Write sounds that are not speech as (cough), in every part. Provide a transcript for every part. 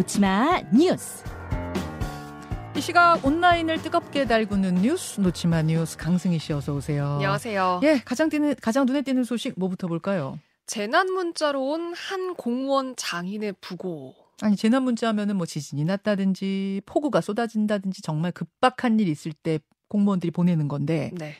놓치마 뉴스. 이 시각 온라인을 뜨겁게 달구는 뉴스 놓치마 뉴스 강승희 씨 어서 오세요. 안녕하세요. 예, 가장 띄는 가장 눈에 띄는 소식 뭐부터 볼까요? 재난 문자로 온 한 공무원 장인의 부고. 아니 재난 문자 하면은 뭐 지진이 났다든지 폭우가 쏟아진다든지 정말 급박한 일 있을 때 공무원들이 보내는 건데 네.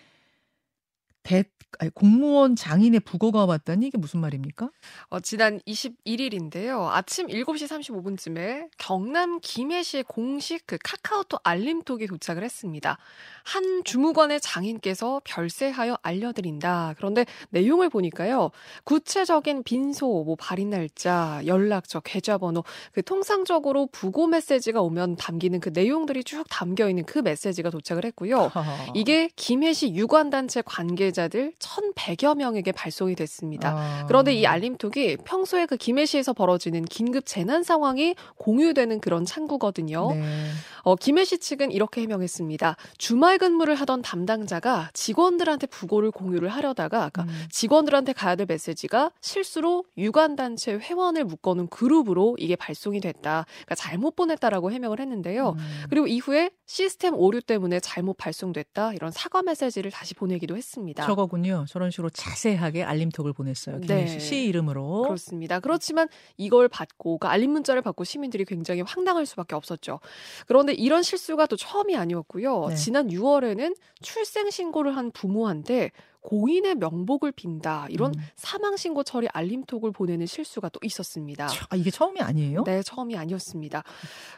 대 아니, 공무원 장인의 부고가 왔다니 이게 무슨 말입니까? 어, 지난 21일인데요. 아침 7시 35분쯤에 경남 김해시의 공식 그 카카오톡 알림톡이 도착을 했습니다. 한 주무관의 장인께서 별세하여 알려드린다. 그런데 내용을 보니까요. 구체적인 빈소, 뭐 발인 날짜, 연락처, 계좌번호, 그 통상적으로 부고 메시지가 오면 담기는 그 내용들이 쭉 담겨 있는 그 메시지가 도착을 했고요. 이게 김해시 유관단체 관계자 들 1,100여 명에게 발송이 됐습니다. 아. 그런데 이 알림톡이 평소에 그 김해시에서 벌어지는 긴급 재난 상황이 공유되는 그런 창구거든요. 네. 어, 김해시 측은 이렇게 해명했습니다. 주말 근무를 하던 담당자가 직원들한테 부고를 공유를 하려다가 그러니까 음. 직원들한테 가야 될 메시지가 실수로 유관단체 회원을 묶어놓은 그룹으로 이게 발송이 됐다. 그러니까 잘못 보냈다라고 해명을 했는데요. 음. 그리고 이후에 시스템 오류 때문에 잘못 발송됐다. 이런 사과 메시지를 다시 보내기도 했습니다. 저거군요. 저런 식으로 자세하게 알림톡을 보냈어요. 김혜 씨, 네. 씨 이름으로. 그렇습니다. 그렇지만 이걸 받고 그러니까 알림 문자를 받고 시민들이 굉장히 황당할 수밖에 없었죠. 그런데 이런 실수가 또 처음이 아니었고요. 네. 지난 6월에는 출생 신고를 한 부모한테 고인의 명복을 빈다 이런 음. 사망 신고 처리 알림톡을 보내는 실수가 또 있었습니다. 아, 이게 처음이 아니에요? 네, 처음이 아니었습니다.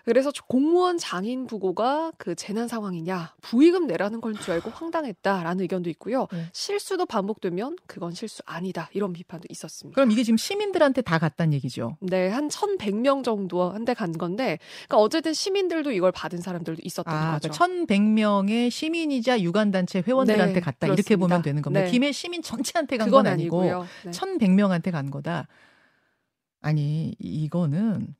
그래서 공무원 장인 부고가 그 재난 상황이냐 부의금 내라는 건 줄 알고 황당했다라는 의견도 있고요. 네. 실수도 반복되면 그건 실수 아니다 이런 비판도 있었습니다. 그럼 이게 지금 시민들한테 다 갔다는 얘기죠. 네, 한 1,100명 정도 한데 간 건데, 그러니까 어쨌든 시민들도 이걸 받은 사람들도 있었던 아, 거죠. 그러니까 1,100명의 시민이자 유관단체 회원들한테 네, 갔다. 이렇게 그렇습니다. 보면 되는 겁니다. 네. 김해 시민 전체한테 간 건 아니고 아니고요. 네. 1,100명한테 간 거다. 아니, 이거는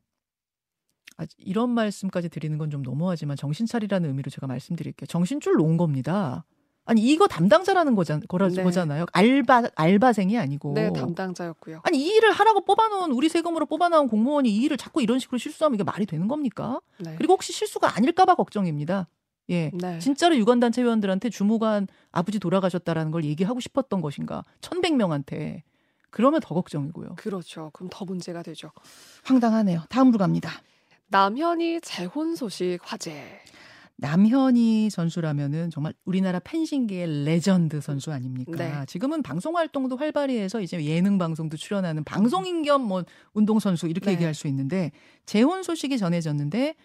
아, 이런 말씀까지 드리는 건 좀 너무하지만 정신 차리라는 의미로 제가 말씀드릴게요. 정신줄 놓은 겁니다. 아니, 이거 담당자라는 거잖, 거라, 네. 거잖아요. 알바, 알바생이 아니고. 네, 담당자였고요. 아니, 이 일을 하라고 뽑아놓은, 우리 세금으로 뽑아놓은 공무원이 이 일을 자꾸 이런 식으로 실수하면 이게 말이 되는 겁니까? 네. 그리고 혹시 실수가 아닐까봐 걱정입니다. 예. 네. 진짜로 유관단체 회원들한테 주무관 아버지 돌아가셨다라는 걸 얘기하고 싶었던 것인가? 1100명한테. 그러면 더 걱정이고요. 그렇죠. 그럼 더 문제가 되죠. 황당하네요. 다음으로 갑니다. 남현희 재혼 소식 화제. 남현희 선수라면은 정말 우리나라 펜싱계의 레전드 선수 아닙니까? 네. 지금은 방송 활동도 활발히 해서 이제 예능 방송도 출연하는 방송인 겸 뭐 운동 선수 이렇게 네. 얘기할 수 있는데 재혼 소식이 전해졌는데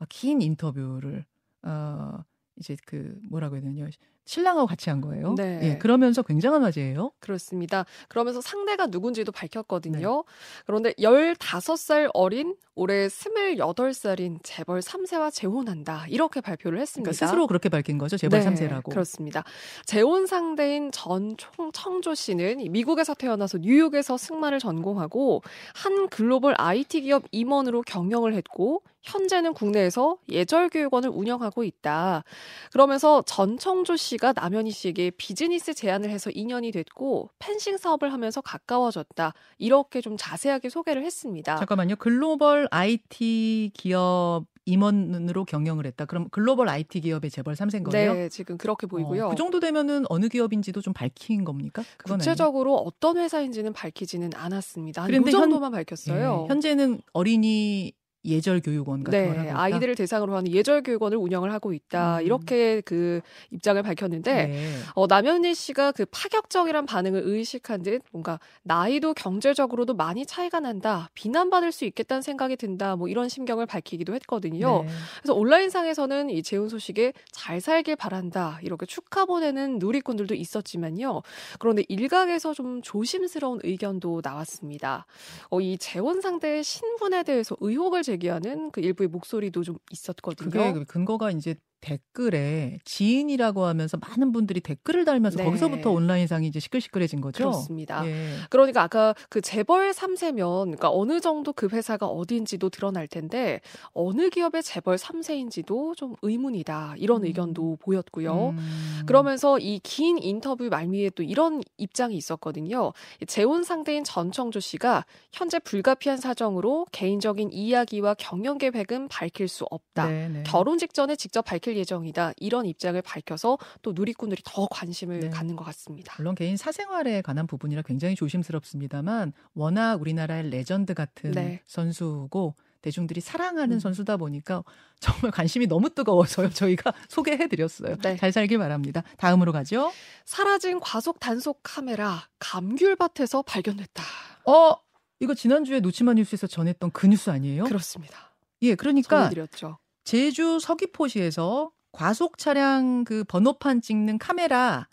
어, 긴 인터뷰를 어 이제 그 뭐라고 해야 되냐 신랑하고 같이 한 거예요. 네. 예, 그러면서 굉장한 화제예요. 그렇습니다. 그러면서 상대가 누군지도 네. 밝혔거든요. 그런데 15살 어린 올해 28살인 재벌 3세와 재혼한다. 이렇게 발표를 했습니다. 그러니까 스스로 그렇게 밝힌 거죠. 재벌 네, 3세라고. 그렇습니다. 재혼 상대인 전 총- 청조 씨는 이 미국에서 태어나서 뉴욕에서 승마를 전공하고 한 글로벌 IT 기업 임원으로 경영을 했고 현재는 국내에서 예절 교육원을 운영하고 있다. 그러면서 전 청조 씨가 남현희 씨에게 비즈니스 제안을 해서 인연이 됐고 펜싱 사업을 하면서 가까워졌다. 이렇게 좀 자세하게 소개를 했습니다. 잠깐만요. 글로벌 IT 기업 임원으로 경영을 했다. 그럼 글로벌 IT 기업의 재벌 3세인 거예요? 네, 지금 그렇게 보이고요. 어, 그 정도 되면은 어느 기업인지도 좀 밝힌 겁니까? 그건 구체적으로 어떤 회사인지는 밝히지는 않았습니다. 한 그런데 이 현- 정도만 아니에요. 밝혔어요. 예, 현재는 어린이 예절 교육원 같은 걸 하고 네, 있다. 아이들을 대상으로 하는 예절 교육원을 운영을 하고 있다. 음. 이렇게 그 입장을 밝혔는데 네. 어, 남현희 씨가 그 파격적이란 반응을 의식한 듯 뭔가 나이도 경제적으로도 많이 차이가 난다. 비난받을 수 있겠다는 생각이 든다. 뭐 이런 심경을 밝히기도 했거든요. 네. 그래서 온라인상에서는 이 재혼 소식에 잘 살길 바란다. 이렇게 축하 보내는 누리꾼들도 있었지만요. 그런데 일각에서 좀 조심스러운 의견도 나왔습니다. 어, 이 재혼 상대의 신분에 대해서 의혹을 제기 하는 그 일부의 목소리도 좀 있었거든요. 그게 근거가 이제 댓글에 지인이라고 하면서 많은 분들이 댓글을 달면서 네. 거기서부터 온라인상이 이제 시끌시끌해진 거죠. 그렇습니다. 예. 그러니까 아까 그 재벌 3세면 그러니까 어느 정도 그 회사가 어디인지도 드러날 텐데 어느 기업의 재벌 3세인지도 좀 의문이다. 이런 음. 의견도 보였고요. 음. 그러면서 이 긴 인터뷰 말미에 또 이런 입장이 있었거든요. 재혼 상대인 전청조 씨가 현재 불가피한 사정으로 개인적인 이야기와 경영 계획은 밝힐 수 없다. 네, 네. 결혼 직전에 직접 밝힐 예정이다. 이런 입장을 밝혀서 또 누리꾼들이 더 관심을 네. 갖는 것 같습니다. 물론 개인 사생활에 관한 부분이라 굉장히 조심스럽습니다만 워낙 우리나라의 레전드 같은 네. 선수고 대중들이 사랑하는 음. 선수다 보니까 (laughs) 정말 관심이 너무 뜨거워서요. 저희가 (laughs) 소개해드렸어요. 네. 잘 살길 바랍니다. 다음으로 가죠. 사라진 과속 단속 카메라 감귤밭에서 발견됐다. 어 이거 지난주에 노치마 뉴스에서 전했던 그 뉴스 아니에요? 그렇습니다. 예, 그러니까 전해드렸죠. 제주 서귀포시에서 과속 차량 그 번호판 찍는 카메라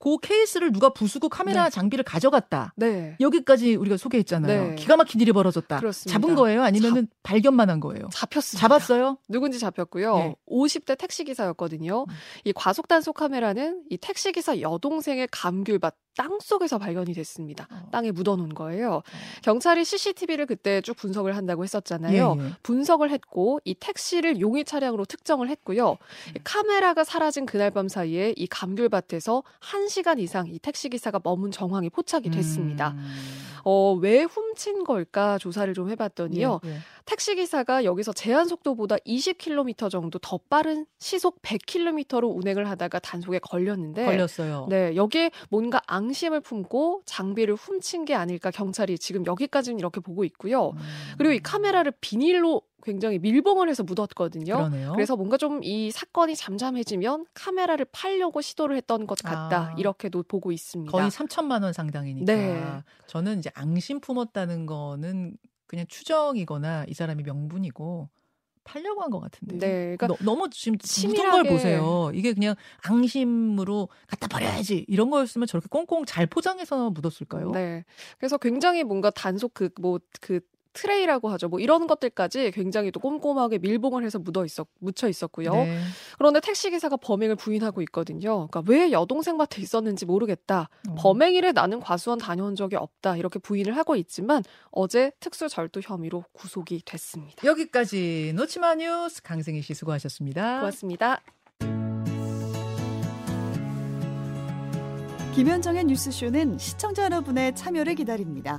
그 케이스를 누가 부수고 카메라 네. 장비를 가져갔다. 네. 여기까지 우리가 소개했잖아요. 네. 기가 막힌 일이 벌어졌다. 그렇습니다. 잡은 거예요? 아니면은 발견만 한 거예요? 잡혔습니다. 잡았어요? 누군지 잡혔고요. 네. 50대 택시기사였거든요. 음. 이 과속 단속 카메라는 이 택시기사 여동생의 감귤밭 땅 속에서 발견이 됐습니다. 어. 땅에 묻어놓은 거예요. 경찰이 CCTV를 그때 쭉 분석을 한다고 했었잖아요. 예, 예. 분석을 했고 이 택시를 용의 차량으로 특정을 했고요. 이 음. 카메라가 사라진 그날 밤 사이에 이 감귤밭에서 1시간 이상 이 택시기사가 머문 정황이 포착이 됐습니다. 음. 어, 왜 훔친 걸까 조사를 좀 해봤더니요. 예, 예. 택시기사가 여기서 제한 속도보다 20km 정도 더 빠른 시속 100km로 운행을 하다가 단속에 걸렸는데 걸렸어요. 네, 여기에 뭔가 앙심을 품고 장비를 훔친 게 아닐까 경찰이 지금 여기까지는 이렇게 보고 있고요. 음. 그리고 이 카메라를 비닐로 굉장히 밀봉을 해서 묻었거든요. 그러네요. 그래서 뭔가 좀 이 사건이 잠잠해지면 카메라를 팔려고 시도를 했던 것 같다. 아. 이렇게도 보고 있습니다. 거의 3천만 원 상당이니까. 네. 저는 이제 앙심 품었다는 거는 그냥 추정이거나 이 사람이 명분이고 팔려고 한 것 같은데. 네, 그러니까 너, 너무 지금 치밀하게- 걸 보세요. 이게 그냥 앙심으로 갖다 버려야지 이런 거였으면 저렇게 꽁꽁 잘 포장해서 묻었을까요? 네. 그래서 굉장히 뭔가 단속 그 뭐그 트레이라고 하죠. 뭐 이런 것들까지 굉장히 또 꼼꼼하게 밀봉을 해서 묻어 있었 묻혀 있었고요. 네. 그런데 택시 기사가 범행을 부인하고 있거든요. 그러니까 왜 여동생 밭에 있었는지 모르겠다. 어. 범행일에 나는 과수원 다녀온 적이 없다. 이렇게 부인을 하고 있지만 어제 특수 절도 혐의로 구속이 됐습니다. 여기까지 노치마 뉴스 강승희 씨 수고하셨습니다. 고맙습니다. 김현정의 뉴스쇼는 시청자 여러분의 참여를 기다립니다.